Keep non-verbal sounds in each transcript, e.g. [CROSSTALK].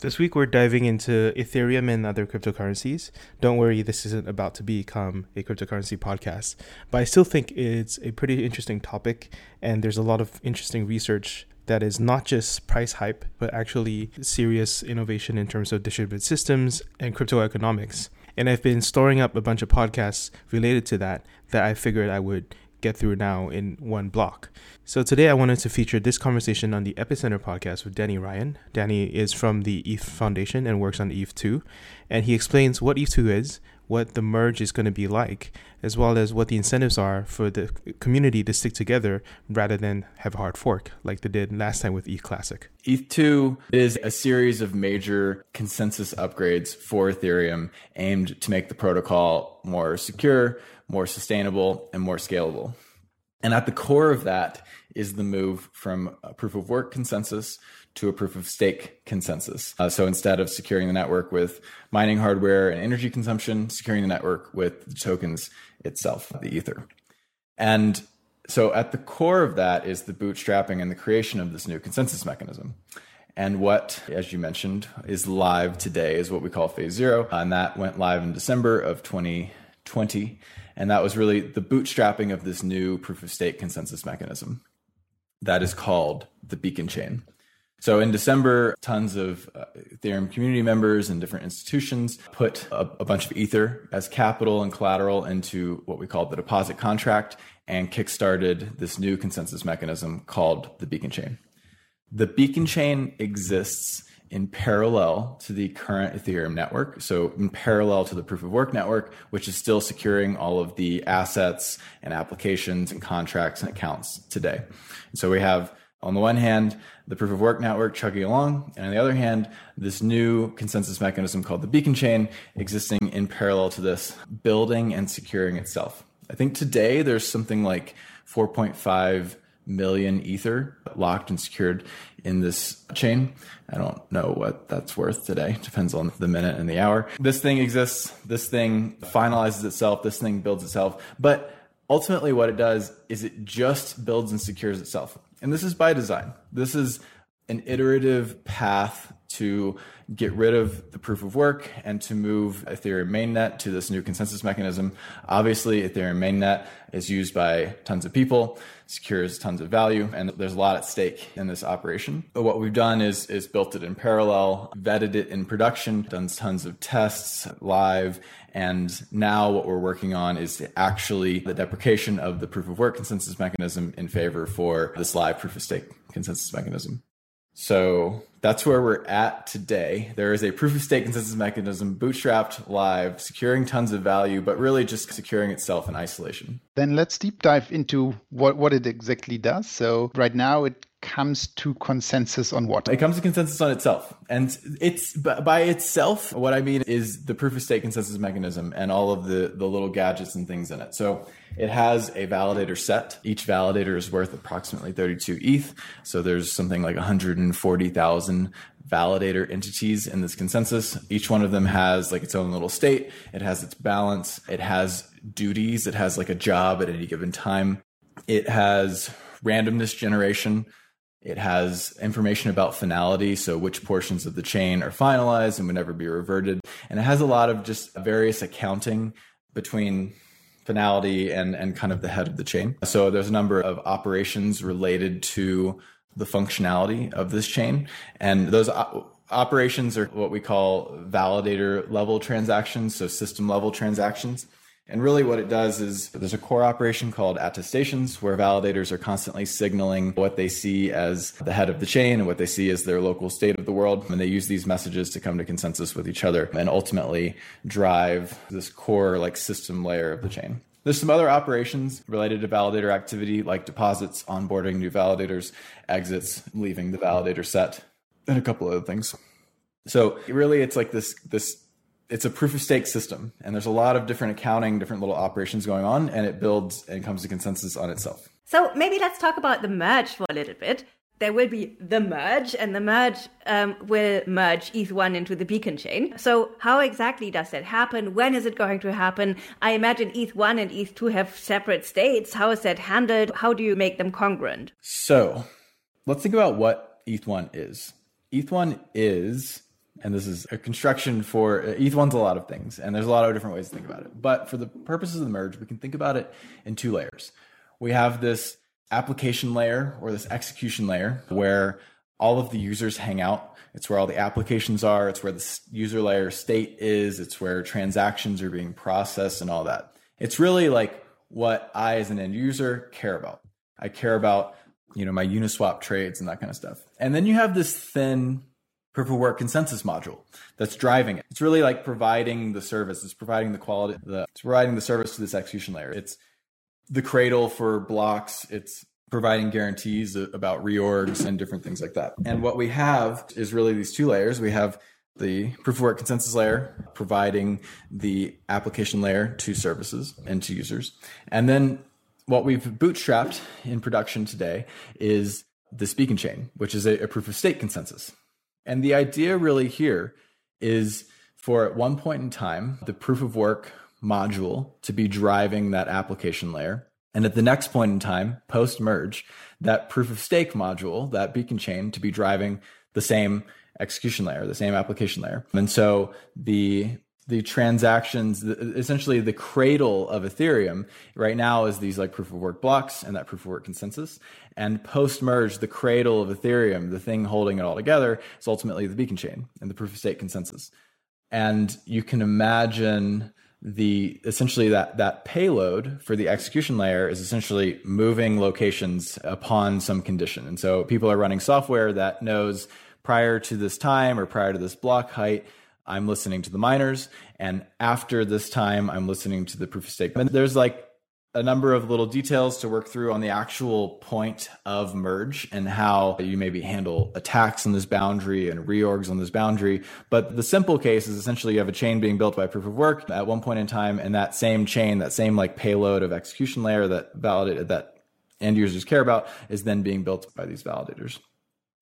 This week we're diving into Ethereum and other cryptocurrencies. Don't worry, this isn't about to become a cryptocurrency podcast, but I still think it's a pretty interesting topic, and there's a lot of interesting research that is not just price hype, but actually serious innovation in terms of distributed systems and crypto economics. And I've been storing up a bunch of podcasts related to that that I figured I would get through now in one block. So today I wanted to feature this conversation on the Epicenter podcast with Danny Ryan. Danny is from the ETH Foundation and works on ETH2, and he explains what ETH2 is, what the merge is going to be like, as well as what the incentives are for the community to stick together rather than have a hard fork like they did last time with ETH Classic. ETH2 is a series of major consensus upgrades for Ethereum aimed to make the protocol more secure, more sustainable, and more scalable. And at the core of that is the move from proof of work consensus to a proof of stake consensus. Uh, so instead of securing the network with mining hardware and energy consumption, securing the network with the tokens itself, the Ether. And so at the core of that is the bootstrapping and the creation of this new consensus mechanism. And what, as you mentioned, is live today is what we call phase zero. And that went live in December of 2020. And that was really the bootstrapping of this new proof of stake consensus mechanism that is called the beacon chain. So in December, tons of uh, Ethereum community members and different institutions put a, a, bunch of Ether as capital and collateral into what we call the deposit contract and kickstarted this new consensus mechanism called the beacon chain. The beacon chain exists in parallel to the current Ethereum network. So in parallel to the proof of work network, which is still securing all of the assets and applications and contracts and accounts today. And so we have on the one hand, the proof of work network chugging along, and on the other hand, this new consensus mechanism called the beacon chain existing in parallel to this, building and securing itself. I think today there's something like 4.5 million ether locked and secured in this chain. I don't know what that's worth today. Depends on the minute and the hour. This thing exists. This thing finalizes itself. This thing builds itself. But ultimately, what it does is it just builds and secures itself. And this is by design. This is an iterative path to get rid of the proof of work and to move Ethereum mainnet to this new consensus mechanism. Obviously, Ethereum mainnet is used by tons of people, secures tons of value, and there's a lot at stake in this operation. But what we've done is, is built it in parallel, vetted it in production, done tons of tests live, and now what we're working on is actually the deprecation of the proof of work consensus mechanism in favor for this live proof of stake consensus mechanism. So that's where we're at today. There is a proof of stake consensus mechanism bootstrapped live, securing tons of value, but really just securing itself in isolation. Then let's deep dive into what, what it exactly does. So right now it comes to consensus on what? It comes to consensus on itself. And it's by itself, what I mean is the proof of stake consensus mechanism and all of the, the little gadgets and things in it. So it has a validator set. Each validator is worth approximately 32 ETH. So there's something like 140,000 validator entities in this consensus. Each one of them has like its own little state. It has its balance. It has duties. It has like a job at any given time. It has randomness generation. It has information about finality, so which portions of the chain are finalized and would never be reverted. And it has a lot of just various accounting between finality and, and kind of the head of the chain. So there's a number of operations related to the functionality of this chain. And those operations are what we call validator level transactions, so system level transactions. And really, what it does is there's a core operation called attestations where validators are constantly signaling what they see as the head of the chain and what they see as their local state of the world. And they use these messages to come to consensus with each other and ultimately drive this core like system layer of the chain. There's some other operations related to validator activity like deposits, onboarding new validators, exits, leaving the validator set, and a couple other things. So really, it's like this this it's a proof of stake system and there's a lot of different accounting different little operations going on and it builds and comes to consensus on itself so maybe let's talk about the merge for a little bit there will be the merge and the merge um, will merge eth1 into the beacon chain. So how exactly does that happen? When is it going to happen? I imagine eth1 and eth2 have separate states. How is that handled? How do you make them congruent? So let's think about what eth1 is. Eth1 is and this is a construction for ETH1's a lot of things, and there's a lot of different ways to think about it. But for the purposes of the merge, we can think about it in two layers. We have this application layer or this execution layer where all of the users hang out. It's where all the applications are. It's where the user layer state is. It's where transactions are being processed and all that. It's really like what I, as an end user, care about. I care about, you know, my Uniswap trades and that kind of stuff. And then you have this thin proof of work consensus module that's driving it. It's really like providing the service. It's providing the quality, the, it's providing the service to this execution layer. It's the cradle for blocks. It's providing guarantees about reorgs and different things like that. And what we have is really these two layers. We have the proof of work consensus layer providing the application layer to services and to users. And then what we've bootstrapped in production today is the beacon chain, which is a, a proof of stake consensus. And the idea really here is for at one point in time, the proof of work module to be driving that application layer. And at the next point in time, post merge, that proof of stake module, that beacon chain to be driving the same execution layer, the same application layer. And so the the transactions, essentially the cradle of Ethereum right now is these like proof of work blocks and that proof of work consensus. And post merge, the cradle of Ethereum, the thing holding it all together, is ultimately the beacon chain and the proof of stake consensus. And you can imagine the essentially that that payload for the execution layer is essentially moving locations upon some condition. And so people are running software that knows prior to this time or prior to this block height, I'm listening to the miners, and after this time, I'm listening to the proof of stake. And there's like a number of little details to work through on the actual point of merge and how you maybe handle attacks on this boundary and reorgs on this boundary. But the simple case is essentially you have a chain being built by proof of work at one point in time, and that same chain, that same like payload of execution layer that validated that end users care about is then being built by these validators.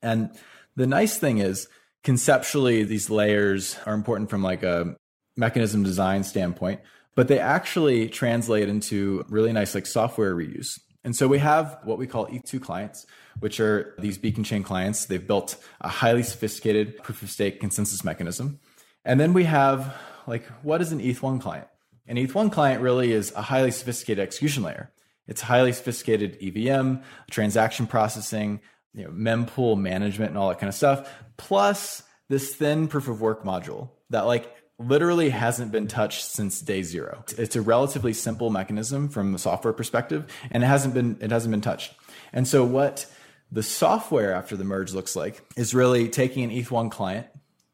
And the nice thing is conceptually these layers are important from like a mechanism design standpoint but they actually translate into really nice like software reuse. And so we have what we call ETH2 clients, which are these beacon chain clients. They've built a highly sophisticated proof of stake consensus mechanism. And then we have like, what is an ETH1 client? An ETH1 client really is a highly sophisticated execution layer. It's highly sophisticated EVM, transaction processing, you know, mempool management and all that kind of stuff, plus this thin proof of work module that like literally hasn't been touched since day zero. It's a relatively simple mechanism from the software perspective, and it hasn't been it hasn't been touched. And so what the software after the merge looks like is really taking an ETH1 client,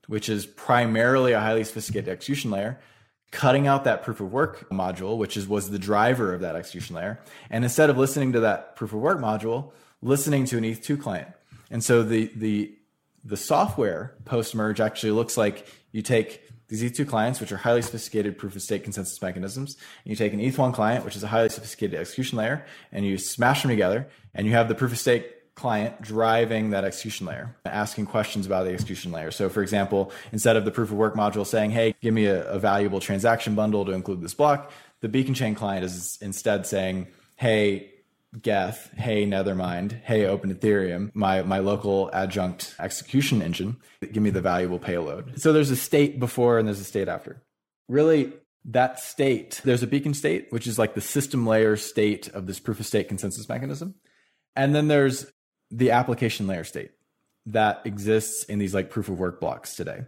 which is primarily a highly sophisticated execution layer, cutting out that proof of work module, which is was the driver of that execution layer, and instead of listening to that proof of work module, listening to an ETH2 client. And so the the the software post merge actually looks like you take these ETH2 clients, which are highly sophisticated proof of stake consensus mechanisms, and you take an ETH1 client, which is a highly sophisticated execution layer, and you smash them together, and you have the proof of stake client driving that execution layer, asking questions about the execution layer. So, for example, instead of the proof of work module saying, hey, give me a, a valuable transaction bundle to include this block, the beacon chain client is instead saying, hey, Geth, hey Nethermind, hey Open Ethereum, my my local adjunct execution engine, give me the valuable payload. So there's a state before and there's a state after. Really, that state, there's a beacon state, which is like the system layer state of this proof of stake consensus mechanism. And then there's the application layer state that exists in these like proof of work blocks today.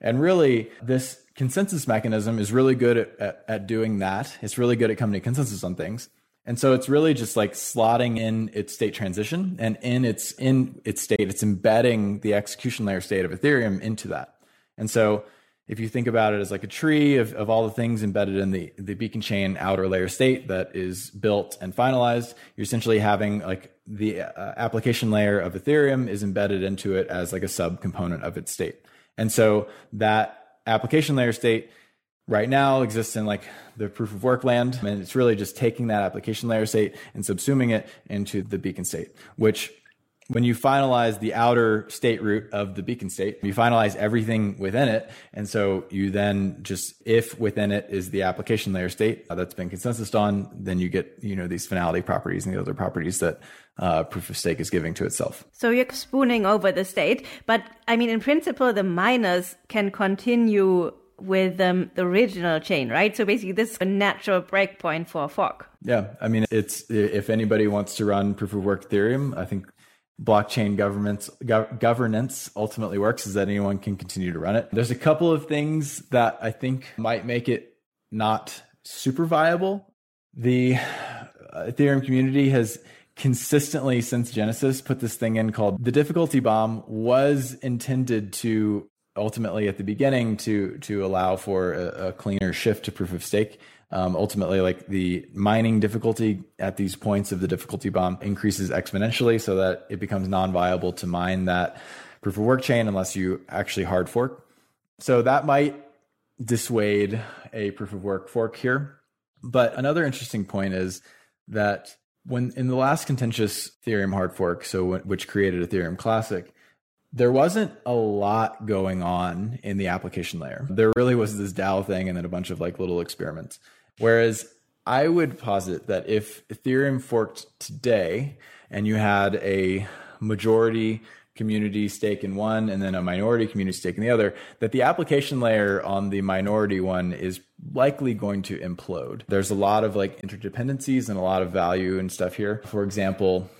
And really, this consensus mechanism is really good at, at, at doing that. It's really good at coming to consensus on things. And so it's really just like slotting in its state transition and in its in its state, it's embedding the execution layer state of Ethereum into that. And so if you think about it as like a tree of, of all the things embedded in the, the beacon chain outer layer state that is built and finalized, you're essentially having like the uh, application layer of Ethereum is embedded into it as like a sub component of its state. And so that application layer state right now exists in like the proof of work land. And it's really just taking that application layer state and subsuming it into the beacon state, which when you finalize the outer state root of the beacon state, you finalize everything within it. And so you then just, if within it is the application layer state that's been consensus on, then you get, you know, these finality properties and the other properties that uh, proof of stake is giving to itself. So you're spooning over the state. But I mean, in principle, the miners can continue with um, the original chain, right? So basically, this is a natural breakpoint for a fork. Yeah, I mean, it's if anybody wants to run proof of work Ethereum, I think blockchain governance gov- governance ultimately works is that anyone can continue to run it. There's a couple of things that I think might make it not super viable. The Ethereum community has consistently since Genesis put this thing in called the difficulty bomb was intended to ultimately at the beginning to to allow for a, a cleaner shift to proof of stake. Um, ultimately like the mining difficulty at these points of the difficulty bomb increases exponentially so that it becomes non-viable to mine that proof of work chain unless you actually hard fork. So that might dissuade a proof of work fork here. But another interesting point is that when in the last contentious ethereum hard fork so which created ethereum classic there wasn't a lot going on in the application layer. There really was this DAO thing and then a bunch of like little experiments. Whereas I would posit that if Ethereum forked today and you had a majority community stake in one and then a minority community stake in the other, that the application layer on the minority one is likely going to implode. There's a lot of like interdependencies and a lot of value and stuff here. For example,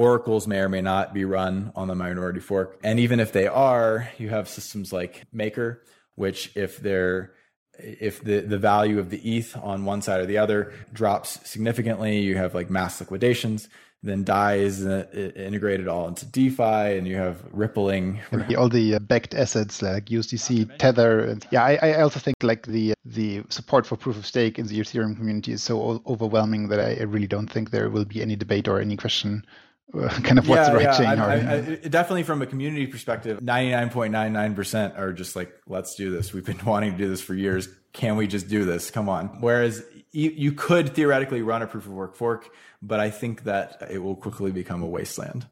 oracles may or may not be run on the minority fork. And even if they are, you have systems like Maker, which if they're if the, the value of the ETH on one side or the other drops significantly, you have like mass liquidations. Then DAI is uh, integrated all into DeFi, and you have rippling. And all the uh, backed assets like USDC, Tether. And yeah, I, I also think like the the support for proof of stake in the Ethereum community is so overwhelming that I really don't think there will be any debate or any question [LAUGHS] kind of what's yeah, the right yeah. chain I, I, I, definitely from a community perspective 99.99% are just like let's do this. We've been [LAUGHS] wanting to do this for years. Can we just do this? Come on. Whereas you, you could theoretically run a proof of work fork but i think that it will quickly become a wasteland